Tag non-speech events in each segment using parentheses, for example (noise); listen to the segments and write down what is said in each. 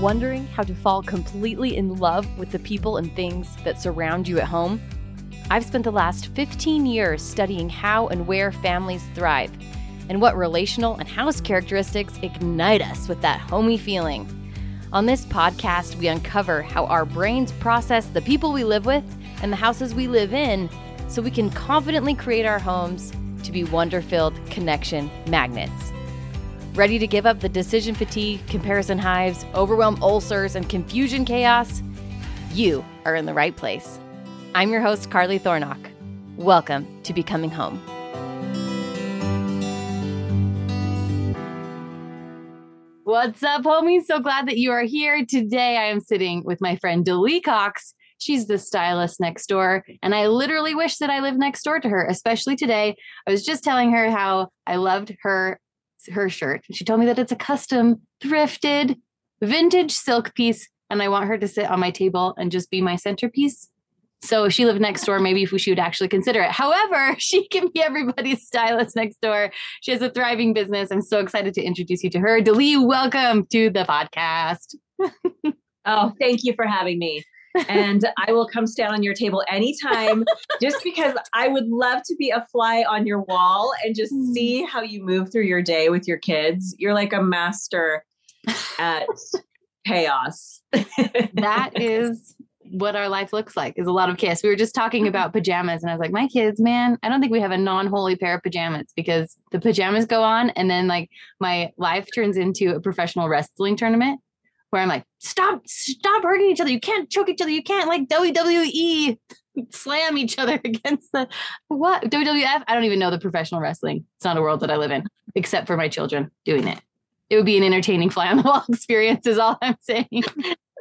Wondering how to fall completely in love with the people and things that surround you at home? I've spent the last 15 years studying how and where families thrive and what relational and house characteristics ignite us with that homey feeling. On this podcast, we uncover how our brains process the people we live with and the houses we live in so we can confidently create our homes to be wonder filled connection magnets. Ready to give up the decision fatigue, comparison hives, overwhelm ulcers, and confusion chaos? You are in the right place. I'm your host, Carly Thornock. Welcome to Becoming Home. What's up, homies? So glad that you are here. Today, I am sitting with my friend Delee Cox. She's the stylist next door. And I literally wish that I lived next door to her, especially today. I was just telling her how I loved her her shirt. She told me that it's a custom thrifted vintage silk piece and I want her to sit on my table and just be my centerpiece. So if she lived next door, maybe she would actually consider it. However, (laughs) she can be everybody's stylist next door. She has a thriving business. I'm so excited to introduce you to her. Delee, welcome to the podcast. (laughs) oh, thank you for having me and I will come stand on your table anytime (laughs) just because I would love to be a fly on your wall and just mm. see how you move through your day with your kids. You're like a master at (laughs) chaos. that is what our life looks like is a lot of chaos. We were just talking mm-hmm. about pajamas and I was like, my kids, man, I don't think we have a non-holy pair of pajamas because the pajamas go on and then like my life turns into a professional wrestling tournament where I'm like, stop, stop hurting each other. You can't choke each other. You can't like WWE slam each other (laughs) against the what WWF. I don't even know the professional wrestling. It's not a world that I live in, except for my children doing it. It would be an entertaining fly on the wall (laughs) experience, is all I'm saying.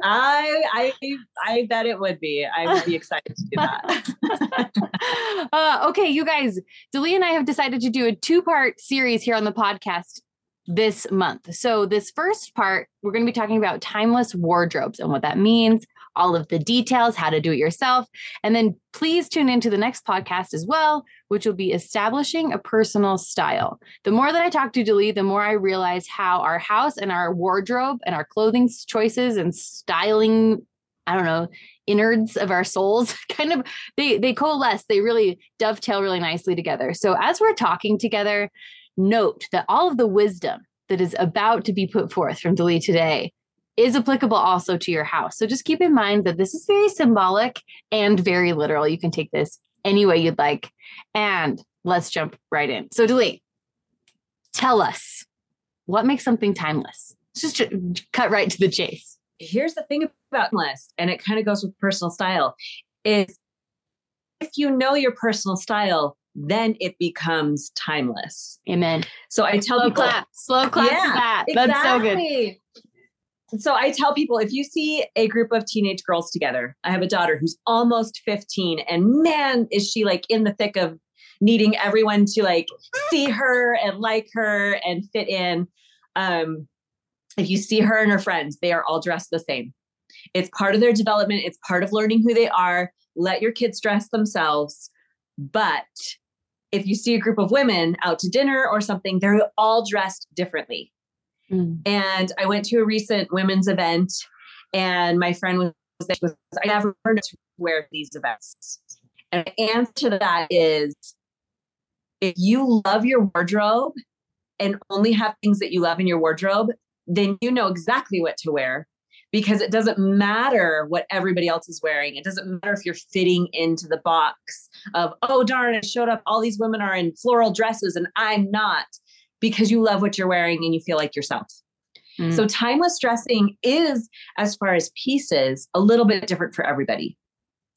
I I I bet it would be. I would be excited to do that. (laughs) uh, okay, you guys, Delee and I have decided to do a two-part series here on the podcast this month. So, this first part, we're going to be talking about timeless wardrobes and what that means, all of the details, how to do it yourself. And then please tune into the next podcast as well, which will be establishing a personal style. The more that I talk to Delee, the more I realize how our house and our wardrobe and our clothing choices and styling, I don't know, innards of our souls (laughs) kind of they they coalesce they really dovetail really nicely together so as we're talking together note that all of the wisdom that is about to be put forth from Delee today is applicable also to your house. So just keep in mind that this is very symbolic and very literal. You can take this any way you'd like. And let's jump right in. So, Delee, tell us what makes something timeless? Just cut right to the chase. Here's the thing about timeless, and it kind of goes with personal style, is if you know your personal style, then it becomes timeless. Amen. So I tell slow people, clap, slow clap yeah, that. That's exactly. so good. So I tell people if you see a group of teenage girls together, I have a daughter who's almost 15 and man is she like in the thick of needing everyone to like see her and like her and fit in. Um if you see her and her friends, they are all dressed the same. It's part of their development, it's part of learning who they are. Let your kids dress themselves. But if you see a group of women out to dinner or something, they're all dressed differently. Mm. And I went to a recent women's event, and my friend was there. Was, I never heard to wear these events. And the answer to that is if you love your wardrobe and only have things that you love in your wardrobe, then you know exactly what to wear because it doesn't matter what everybody else is wearing. It doesn't matter if you're fitting into the box of, oh, darn, it showed up. All these women are in floral dresses and I'm not because you love what you're wearing and you feel like yourself. Mm. So, timeless dressing is, as far as pieces, a little bit different for everybody,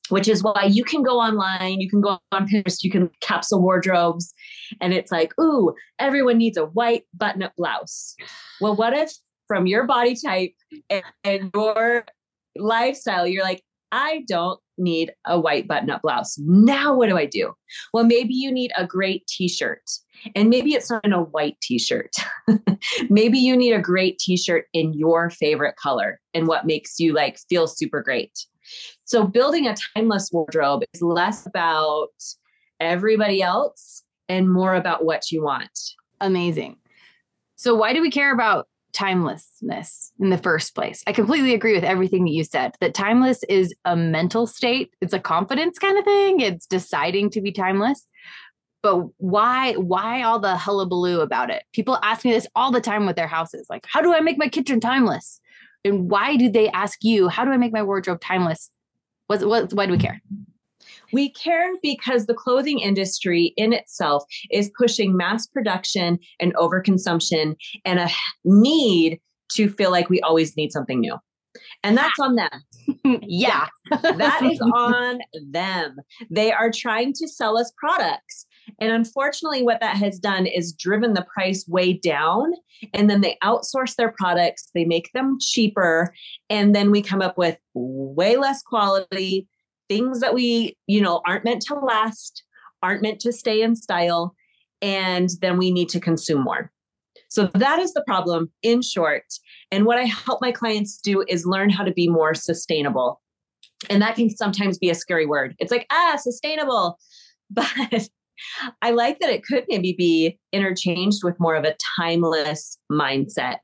which is why you can go online, you can go on Pinterest, you can capsule wardrobes, and it's like, ooh, everyone needs a white button up blouse. Well, what if from your body type and, and your lifestyle, you're like, I don't need a white button up blouse. Now, what do I do? Well, maybe you need a great t shirt. And maybe it's not in a white t shirt. (laughs) maybe you need a great t shirt in your favorite color and what makes you like feel super great. So, building a timeless wardrobe is less about everybody else and more about what you want. Amazing. So, why do we care about timelessness in the first place. I completely agree with everything that you said. That timeless is a mental state. It's a confidence kind of thing. It's deciding to be timeless. But why why all the hullabaloo about it? People ask me this all the time with their houses. Like, how do I make my kitchen timeless? And why do they ask you, how do I make my wardrobe timeless? What's, what, why do we care? We care because the clothing industry in itself is pushing mass production and overconsumption and a need to feel like we always need something new. And that's on them. (laughs) yeah. that is on them. They are trying to sell us products. And unfortunately, what that has done is driven the price way down. And then they outsource their products, they make them cheaper. And then we come up with way less quality, things that we, you know, aren't meant to last, aren't meant to stay in style, and then we need to consume more. So that is the problem in short. And what I help my clients do is learn how to be more sustainable. And that can sometimes be a scary word. It's like, ah, sustainable. (laughs) But I like that it could maybe be interchanged with more of a timeless mindset,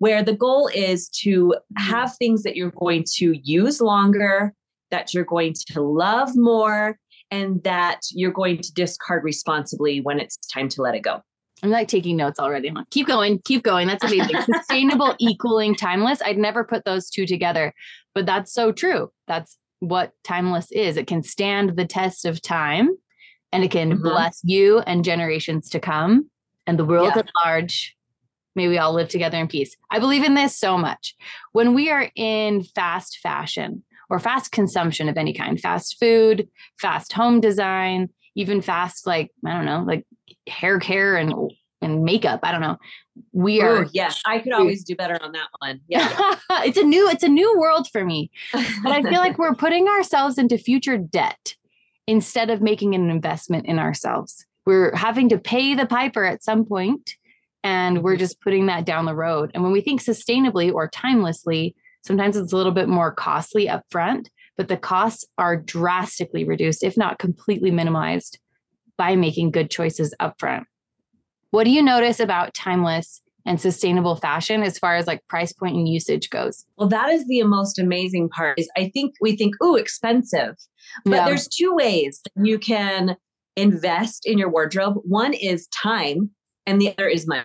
where the goal is to have things that you're going to use longer, that you're going to love more and that you're going to discard responsibly when it's time to let it go. I'm like taking notes already. Like, keep going, keep going. That's amazing. Sustainable (laughs) equaling timeless. I'd never put those two together, but that's so true. That's what timeless is. It can stand the test of time and it can mm-hmm. bless you and generations to come and the world yeah. at large. May we all live together in peace. I believe in this so much. When we are in fast fashion, or fast consumption of any kind fast food, fast home design, even fast, like, I don't know, like hair care and and makeup. I don't know. We are Ooh, yes, I could always do better on that one. Yeah. (laughs) it's a new it's a new world for me. But I feel like (laughs) we're putting ourselves into future debt instead of making an investment in ourselves. We're having to pay the piper at some point and we're mm-hmm. just putting that down the road. And when we think sustainably or timelessly, Sometimes it's a little bit more costly up front, but the costs are drastically reduced, if not completely minimized, by making good choices upfront. What do you notice about timeless and sustainable fashion as far as like price point and usage goes? Well, that is the most amazing part. Is I think we think, oh, expensive. But yeah. there's two ways you can invest in your wardrobe. One is time, and the other is money.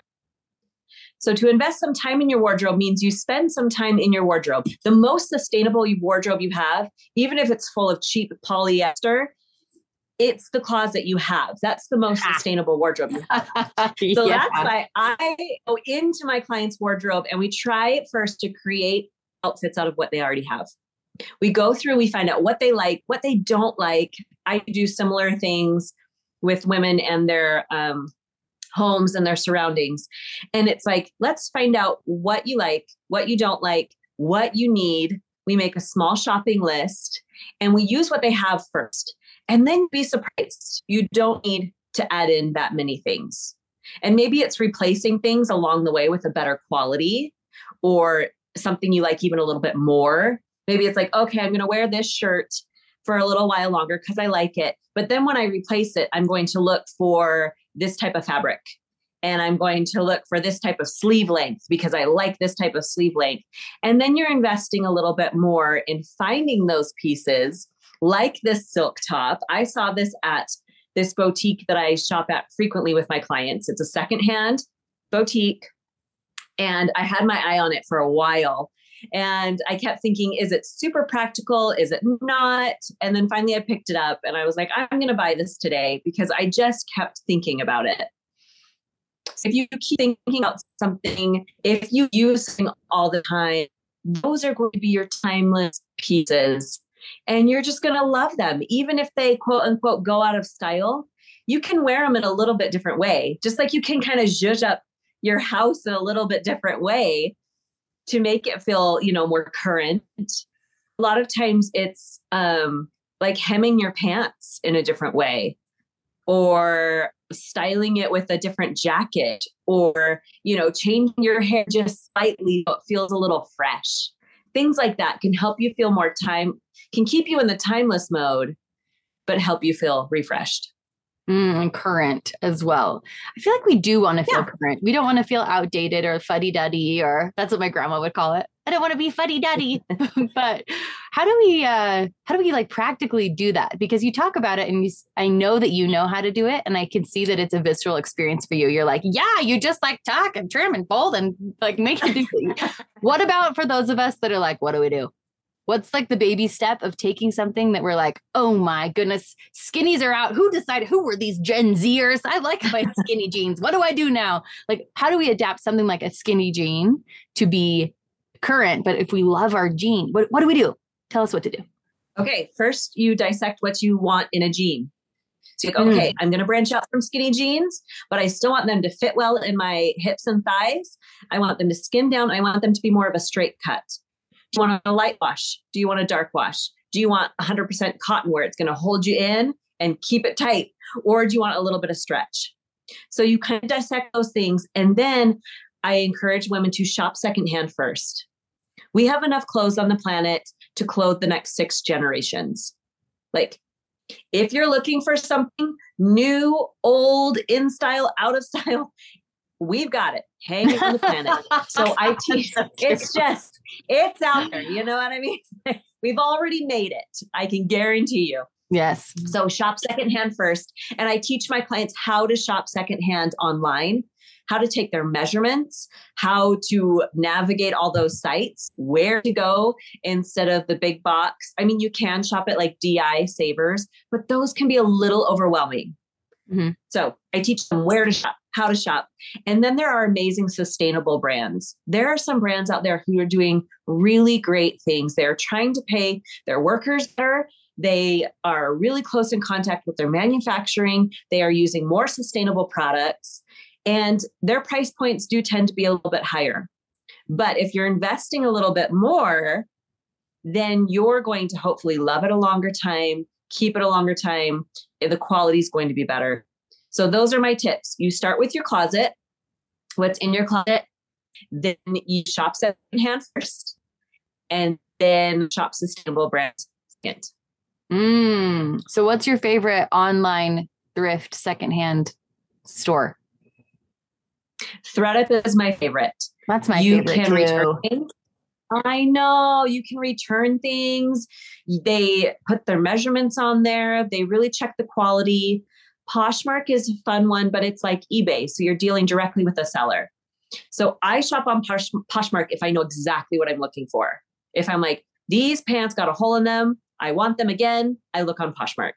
So to invest some time in your wardrobe means you spend some time in your wardrobe. The most sustainable wardrobe you have, even if it's full of cheap polyester, it's the closet you have. That's the most sustainable wardrobe you have. (laughs) so yeah. that's why I go into my client's wardrobe and we try first to create outfits out of what they already have. We go through, we find out what they like, what they don't like. I do similar things with women and their um, homes and their surroundings. And it's like, let's find out what you like, what you don't like, what you need. We make a small shopping list and we use what they have first. And then be surprised. You don't need to add in that many things. And maybe it's replacing things along the way with a better quality or something you like even a little bit more. Maybe it's like, okay, I'm going to wear this shirt for a little while longer because I like it. But then when I replace it, I'm going to look for this type of fabric and I'm going to look for this type of sleeve length because I like this type of sleeve length. And then you're investing a little bit more in finding those pieces like this silk top. I saw this at this boutique that I shop at frequently with my clients. It's a secondhand boutique. And I had my eye on it for a while. And I kept thinking, is it super practical? Is it not? And then finally I picked it up and I was like, I'm going to buy this today because I just kept thinking about it. So if you keep thinking about something, if you use something all the time, those are going to be your timeless pieces. And you're just going to love them. Even if they quote unquote go out of style, you can wear them in a little bit different way. Just like you can kind of zhuzh up your house in a little bit different way to make it feel, you know, more current. A lot of times it's um like hemming your pants in a different way or styling it with a different jacket or you know changing your hair just slightly so it feels a little fresh things like that can help you feel more time can keep you in the timeless mode but help you feel refreshed Mm, and current as well. I feel like we do want to feel Yeah. current. We don't want to feel outdated or fuddy duddy, or that's what my grandma would call it. I don't want to be fuddy duddy. (laughs) (laughs) but how do we, uh, how do we like practically do that? Because you talk about it and you, I know that you know how to do it. And I can see that it's a visceral experience for you. You're like, yeah, you just like talk and trim and fold and like make it do. (laughs) what about for those of us that are like, what do we do? What's like the baby step of taking something that we're like, oh my goodness, skinnies are out. Who decided who were these Gen Zers? I like my (laughs) skinny jeans. What do I do now? Like, how do we adapt something like a skinny jean to be current? But if we love our jean, what, what do we do? Tell us what to do. Okay, first you dissect what you want in a jean. So like, Mm. okay, I'm going to branch out from skinny jeans, but I still want them to fit well in my hips and thighs. I want them to skim down. I want them to be more of a straight cut. Do you want a light wash? Do you want a dark wash? Do you want 100% cotton where it's going to hold you in and keep it tight? Or do you want a little bit of stretch? So you kind of dissect those things. And then I encourage women to shop secondhand first. We have enough clothes on the planet to clothe the next six generations. Like, if you're looking for something new, old, in style, out of (laughs) style, we've got it hanging on the planet. So I (laughs) teach, it's just, it's out there. You know what I mean? (laughs) We've already made it. I can guarantee you. yes. So shop secondhand first. And I teach my clients how to shop secondhand online, how to take their measurements, how to navigate all those sites, where to go instead of the big box. I mean, you can shop at like DI Savers, but those can be a little overwhelming. Mhm. So I teach them where to shop, how to shop. And then there are amazing sustainable brands. There are some brands out there who are doing really great things. They're trying to pay their workers better. They are really close in contact with their manufacturing. They are using more sustainable products, and their price points do tend to be a little bit higher. But if you're investing a little bit more, then you're going to hopefully love it a longer time, keep it a longer time. The quality is going to be better. So, those are my tips. You start with your closet, what's in your closet, then you shop secondhand first, and then shop sustainable brands second. Mm. So, what's your favorite online thrift secondhand store? thredUP is my favorite. That's my you favorite can too. return things. I know you can return things. They put their measurements on there. They really check the quality. Poshmark is a fun one, but it's like eBay. So you're dealing directly with a seller. So I shop on Posh, Poshmark if I know exactly what I'm looking for. If I'm like, these pants got a hole in them, I want them again, I look on Poshmark.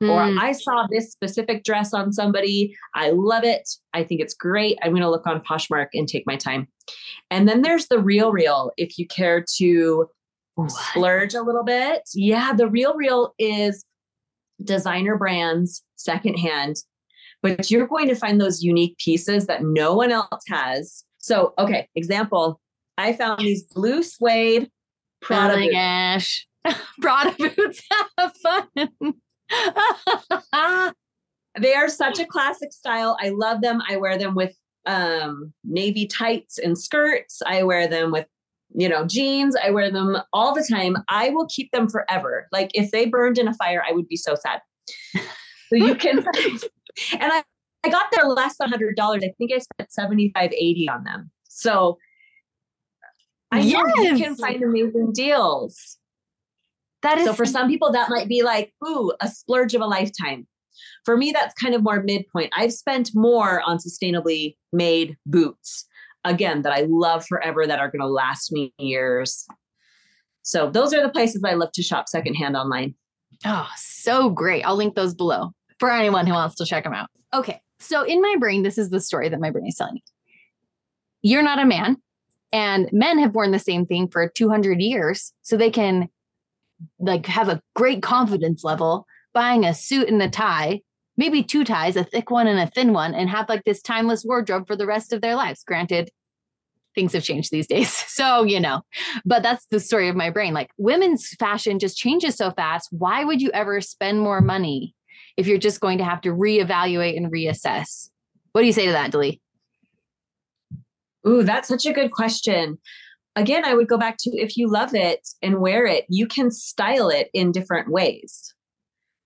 Or Mm. I saw this specific dress on somebody. I love it. I think it's great. I'm going to look on Poshmark and take my time. And then there's the RealReal. If you care to What? splurge a little bit, yeah, the RealReal is designer brands secondhand, but you're going to find those unique pieces that no one else has. So, okay, example, I found these blue suede Prada oh my boots. gosh. (laughs) Prada boots. Have fun. (laughs) They are such a classic style. I love them. I wear them with um, navy tights and skirts. I wear them with, you know, jeans. I wear them all the time. I will keep them forever. Like if they burned in a fire, I would be so sad. So you can, (laughs) and I, I got there less than hundred dollars. I think I spent 75, 80 on them. So I know you can find amazing deals. that is So for some people, that might be like, ooh, a splurge of a lifetime. For me, that's kind of more midpoint. I've spent more on sustainably made boots, again, that I love forever that are going to last me years. So those are the places I love to shop secondhand online. Oh, so great. I'll link those below for anyone who wants to check them out. Okay. So, in my brain, this is the story that my brain is telling me. You're not a man, and men have worn the same thing for 200 years. So they can like have a great confidence level buying a suit and a tie, maybe two ties, a thick one and a thin one, and have like this timeless wardrobe for the rest of their lives. Granted, things have changed these days. (laughs) So, you know, but that's the story of my brain. Like women's fashion just changes so fast. Why would you ever spend more money if you're just going to have to reevaluate and reassess? What do you say to that, Delee? Ooh, that's such a good question. Again, I would go back to if you love it and wear it, you can style it in different ways.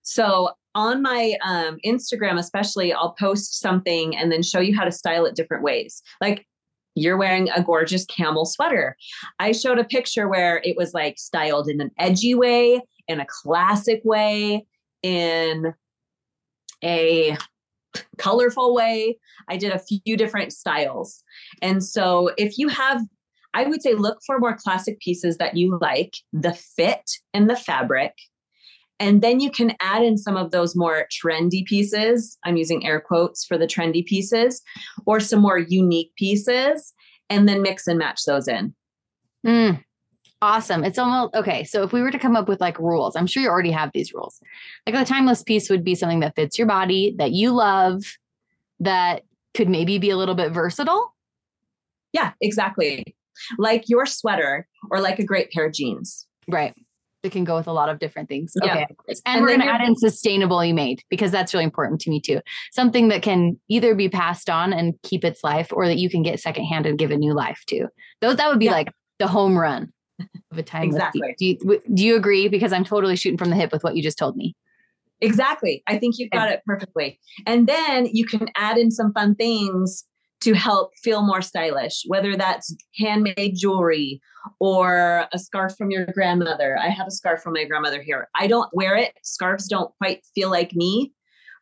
So on my um, Instagram, especially, I'll post something and then show you how to style it different ways. Like you're wearing a gorgeous camel sweater. I showed a picture where it was like styled in an edgy way, in a classic way, in a colorful way. I did a few different styles. And so if you have, I would say look for more classic pieces that you like, the fit and the fabric. And then you can add in some of those more trendy pieces. I'm using air quotes for the trendy pieces or some more unique pieces and then mix and match those in. Mm, awesome. It's almost okay. So if we were to come up with like rules, I'm sure you already have these rules. Like the timeless piece would be something that fits your body, that you love, that could maybe be a little bit versatile. Yeah, exactly. Like your sweater or like a great pair of jeans. Right. It can go with a lot of different things. Yeah. Okay. And, And we're going to add in sustainably made because that's really important to me too. Something that can either be passed on and keep its life or that you can get secondhand and give a new life to. Those that would be Yeah. like the home run (laughs) of a piece. Exactly. Do you, do you agree? Because I'm totally shooting from the hip with what you just told me. Exactly. I think you've got it perfectly. And then you can add in some fun things to help feel more stylish, whether that's handmade jewelry or a scarf from your grandmother. I have a scarf from my grandmother here. I don't wear it. Scarves don't quite feel like me,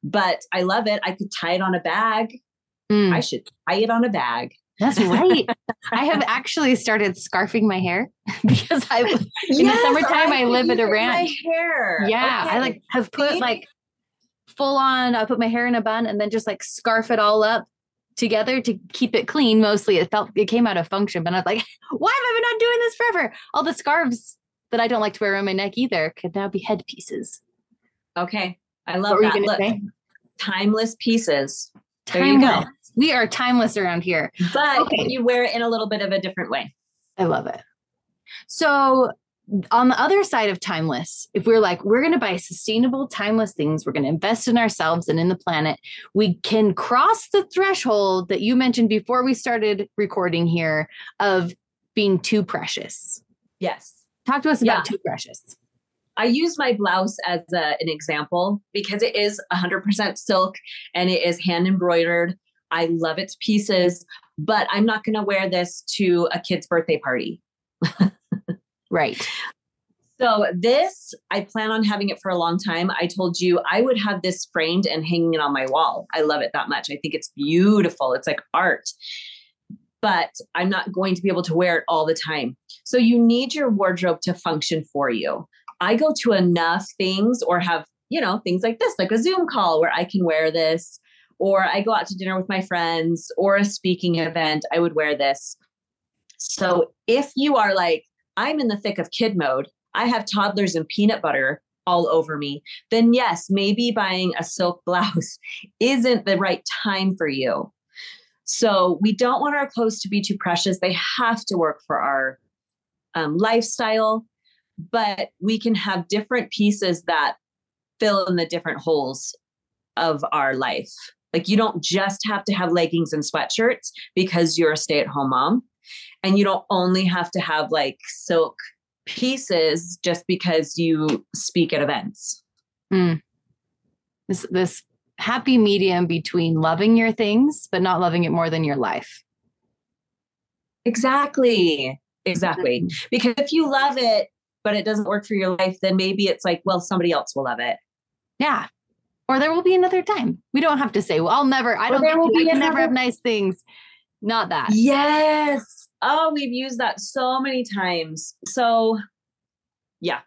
but I love it. I could tie it on a bag. Mm, I should tie it on a bag. that's right. (laughs) I have actually started scarfing my hair (laughs) because I In the summertime, I could live at a ranch. My hair. Yeah, I like have put like full on. I put my hair in a bun and then just like scarf it all up together to keep it clean. Mostly, it felt it came out of function, but I was like, (laughs) why have I been not doing this forever? All the scarves that I don't like to wear around my neck either could now be headpieces. Okay. I love you that. Look, say? timeless pieces. There you go. We are timeless around here. But Okay. you wear it in a little bit of a different way. I love it. So, on the other side of timeless, if we're like, we're going to buy sustainable, timeless things, we're going to invest in ourselves and in the planet, we can cross the threshold that you mentioned before we started recording here of being too precious. Yes. Talk to us about Yeah. too precious. I use my blouse as a, an example because it is 100% silk and it is hand embroidered. I love its pieces, but I'm not going to wear this to a kid's birthday party. (laughs) Right. So, this, I plan on having it for a long time. I told you I would have this framed and hanging it on my wall. I love it that much. I think it's beautiful. It's like art, but I'm not going to be able to wear it all the time. So, you need your wardrobe to function for you. I go to enough things or have, you know, things like this, like a Zoom call where I can wear this, or I go out to dinner with my friends or a speaking event, I would wear this. So, if you are like, I'm in the thick of kid mode, I have toddlers and peanut butter all over me, then yes, maybe buying a silk (laughs) blouse isn't the right time for you. So we don't want our clothes to be too precious. They have to work for our um, lifestyle, but we can have different pieces that fill in the different holes of our life. Like you don't just have to have leggings and sweatshirts because you're a stay at home mom. And you don't only have to have like silk pieces just because you speak at events. Hmm. This this happy medium between loving your things but not loving it more than your life. Exactly. Exactly. Mm-hmm. Because if you love it, but it doesn't work for your life, then maybe it's like, well, somebody else will love it. Yeah. Or there will be another time. We don't have to say, well, I'll never, I Or don't there will to- I be can never have nice things. Not that. Yes. Oh, we've used that so many times. So, yeah,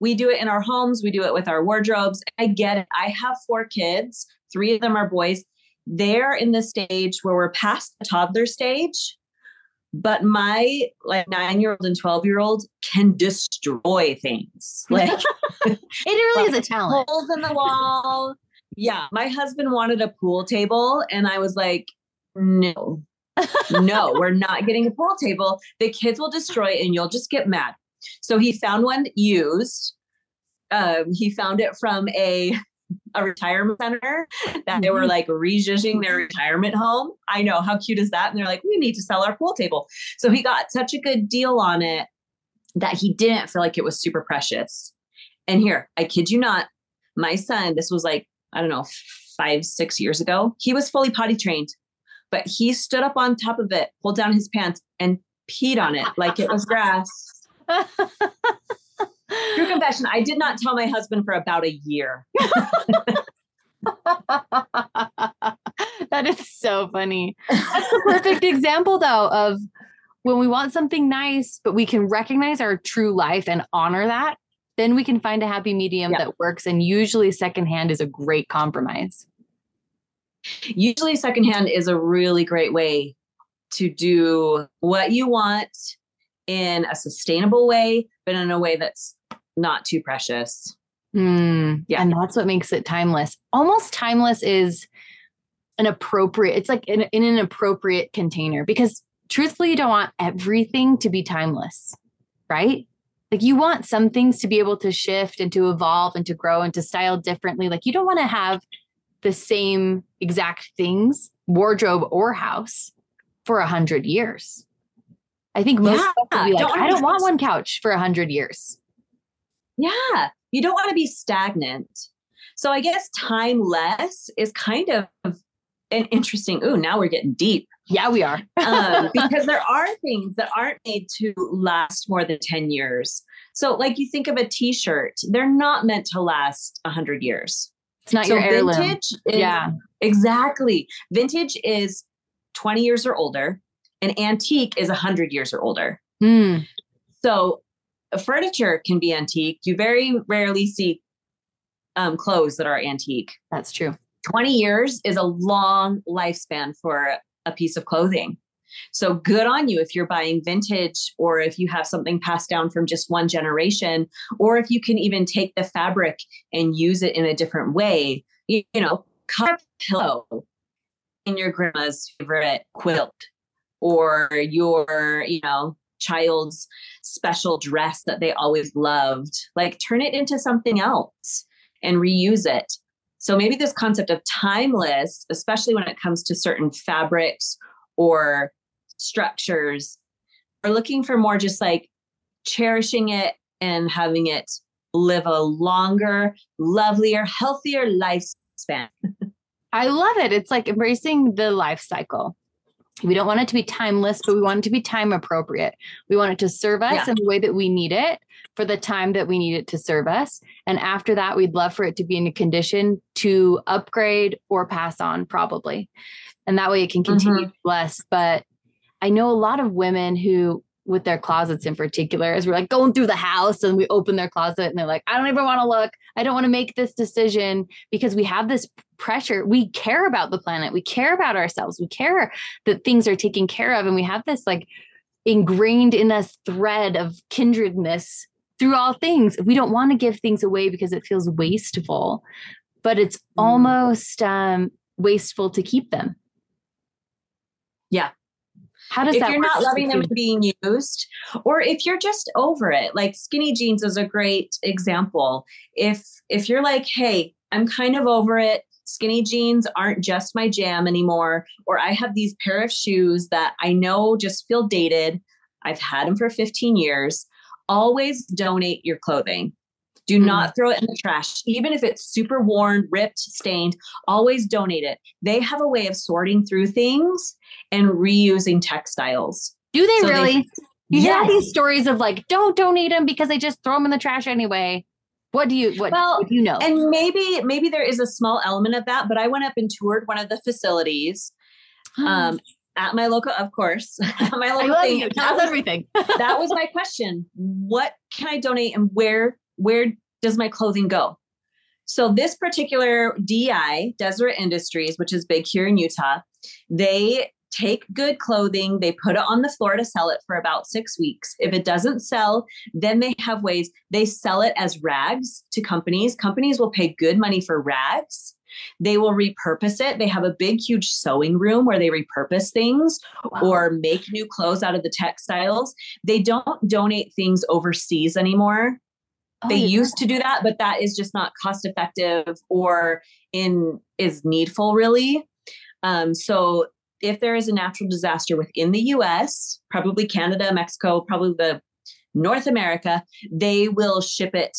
we do it in our homes, we do it with our wardrobes. I get it. I have four kids, three of them are boys. They're in the stage where we're past the toddler stage, but my like nine year old and 12 year old can destroy things (laughs) like It really is a talent. holes in the wall. Yeah. My husband wanted a pool table, and I was like, no, no, we're not getting a pool table. The kids will destroy it and you'll just get mad. So he found one used. Um, he found it from a a retirement center that they were Mhm. like rejudging their retirement home. I know how cute is that? And they're like, we need to sell our pool table. So he got such a good deal on it that he didn't feel like it was super precious. And here, I kid you not, my son, this was like, I don't know, five, six years ago, he was fully potty trained, but he stood up on top of it, pulled down his pants, and peed on it like it was grass. True confession, I did not tell my husband for about a year. (laughs) that is so funny. That's the perfect example, though, of when we want something nice, but we can recognize our true life and honor that, then we can find a happy medium yeah. that works. And usually, secondhand is a great compromise. Usually, secondhand is a really great way to do what you want in a sustainable way, but in a way that's not too precious. Mm, yeah. And that's what makes it timeless. Almost timeless is an appropriate, it's like in, in an appropriate container because truthfully, you don't want everything to be timeless, right? Like you want some things to be able to shift and to evolve and to grow and to style differently. Like you don't want to have the same exact things, wardrobe or house, for a hundred years. I think most yeah, people be like, don't I don't want one couch for a hundred years. Yeah. You don't want to be stagnant. So I guess timeless is kind of an interesting. Ooh, now we're getting deep. Yeah, we are. (laughs) um, (laughs) because there are things that aren't made to last more than 10 years. So, like you think of a t shirt, they're not meant to last 100 years. It's not so your heirloom. Vintage is, yeah. Exactly. Vintage is 20 years or older, and antique is 100 years or older. Mm. So, furniture can be antique. You very rarely see um, clothes that are antique. That's true. 20 years is a long lifespan for a piece of clothing. So good on you if you're buying vintage or if you have something passed down from just one generation, or if you can even take the fabric and use it in a different way. You, you know, cut a pillow in your grandma's favorite quilt or your, you know, child's special dress that they always loved. Like turn it into something else and reuse it. So maybe this concept of timeless, especially when it comes to certain fabrics or structures, are looking for more just like cherishing it and having it live a longer, lovelier, healthier lifespan. I love it. It's like embracing the life cycle. We don't want it to be timeless, but we want it to be time appropriate. We want it to serve us yeah. in the way that we need it for the time that we need it to serve us. And after that, we'd love for it to be in a condition to upgrade or pass on, probably. And that way it can continue mm-hmm. to bless. But I know a lot of women who, with their closets in particular, as we're like going through the house and we open their closet and they're like, I don't even want to look. I don't want to make this decision because we have this pressure. We care about the planet. We care about ourselves. We care that things are taken care of. And we have this like ingrained in us thread of kindredness through all things. We don't want to give things away because it feels wasteful, but it's mm. almost um, wasteful to keep them. Yeah. How does if that you're not loving them being used, or if you're just over it, like skinny jeans is a great example. If if you're like, hey, I'm kind of over it skinny jeans aren't just my jam anymore, or I have these pair of shoes that I know just feel dated. I've had them for 15 years. Always donate your clothing. Do mm-hmm. not throw it in the trash, even if it's super worn, ripped, stained. Always donate it. They have a way of sorting through things and reusing textiles. Do they so really? They, you yes. hear these stories of like, don't donate them because they just throw them in the trash anyway. What do you what, well, what do you know? And maybe maybe there is a small element of that, but I went up and toured one of the facilities. (gasps) um at my local, of course, (laughs) my local thing. Us everything. (laughs) that was my question. What can I donate and where where does my clothing go? So this particular DI, Deseret Industries, which is big here in Utah, they take good clothing, they put it on the floor to sell it for about six weeks. If it doesn't sell, then they have ways they sell it as rags to companies. Companies will pay good money for rags. They will repurpose it. They have a big, huge sewing room where they repurpose things wow. or make new clothes out of the textiles. They don't donate things overseas anymore. Oh, they yeah. used to do that, but that is just not cost effective or in is needful really. Um, so if there is a natural disaster within the US, probably Canada, Mexico, probably the North America, they will ship it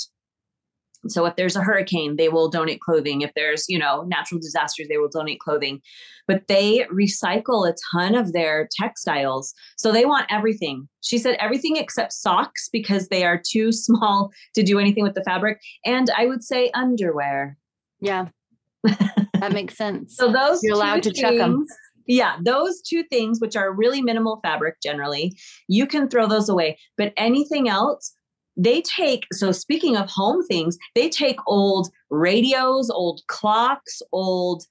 So if there's a hurricane, they will donate clothing. If there's, you know, natural disasters, they will donate clothing. But they recycle a ton of their textiles. So they want everything. She said everything except socks because they are too (laughs) small to do anything with the fabric. And I would say underwear. Yeah. that makes sense. (laughs) So those you're allowed to check them. Yeah, those two things, which are really minimal fabric generally, you can throw those away. But anything else, they take so speaking of home things they take old radios old clocks old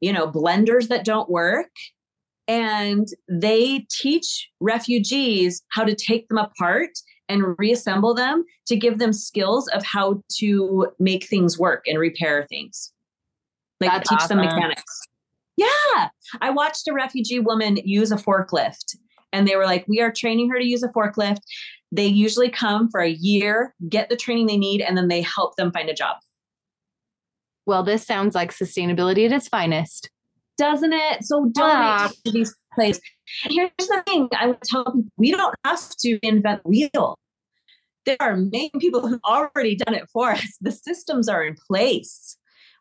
you know blenders that don't work and they teach refugees how to take them apart and reassemble them to give them skills of how to make things work and repair things. Like That's teach awesome. them mechanics. Yeah. I watched a refugee woman use a forklift and they were like we are training her to use a forklift they usually come for a year, get the training they need, and then they help them find a job. Well, this sounds like sustainability at its finest. Doesn't it? So donate ah. to these places. Here's the thing I would tell people we don't have to invent wheel. There are many people who've already done it for us. The systems are in place.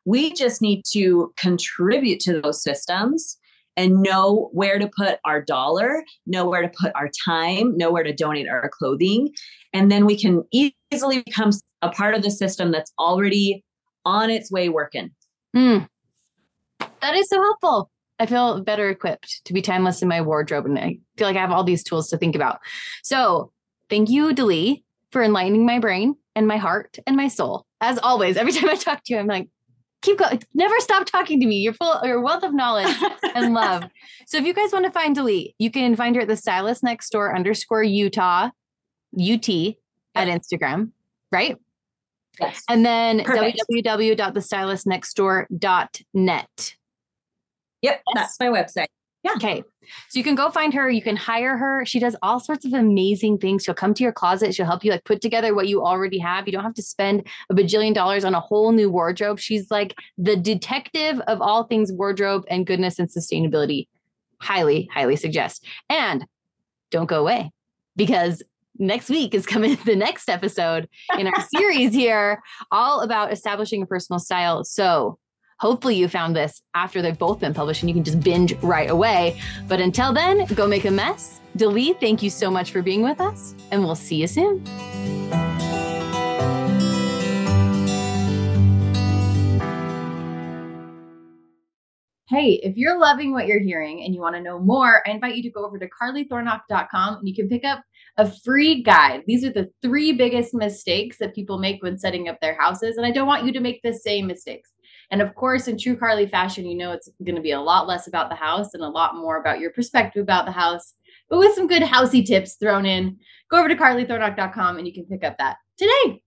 We just need to contribute to those systems and know where to put our dollar, know where to put our time, know where to donate our clothing. And then we can easily become a part of the system that's already on its way working. Mm. That is so helpful. I feel better equipped to be timeless in my wardrobe. And I feel like I have all these tools to think about. So thank you, Delee, for enlightening my brain and my heart and my soul. As always, every (laughs) time I talk to you, I'm like, keep going. Never stop talking to me. You're full, your wealth of knowledge and (laughs) love. So if you guys want to find Delee, you can find her at the stylist next door underscore Utah, UT at Instagram, right? Yes. And then www.thestylistnextdoor.net. Yep, yes. that's my website. Yeah. Okay. So you can go find her. You can hire her. She does all sorts of amazing things. She'll come to your closet. She'll help you like put together what you already have. You don't have to spend a bajillion dollars on a whole new wardrobe. She's like the detective of all things wardrobe and goodness and sustainability. Highly, highly suggest. And don't go away because next week is coming (laughs) the next episode in our (laughs) series here all about establishing a personal style. So Hopefully, you found this after they've both been published and you can just binge right away. But until then, go make a mess. Delee, thank you so much for being with us, and we'll see you soon. Hey, if you're loving what you're hearing and you want to know more, I invite you to go over to carlythornock.com and you can pick up a free guide. These are the three biggest mistakes that people make when setting up their houses. And I don't want you to make the same mistakes. And of course, in true Carly fashion, you know it's going to be a lot less about the house and a lot more about your perspective about the house, but with some good housey tips thrown in. Go over to carlythornock.com and you can pick up that today.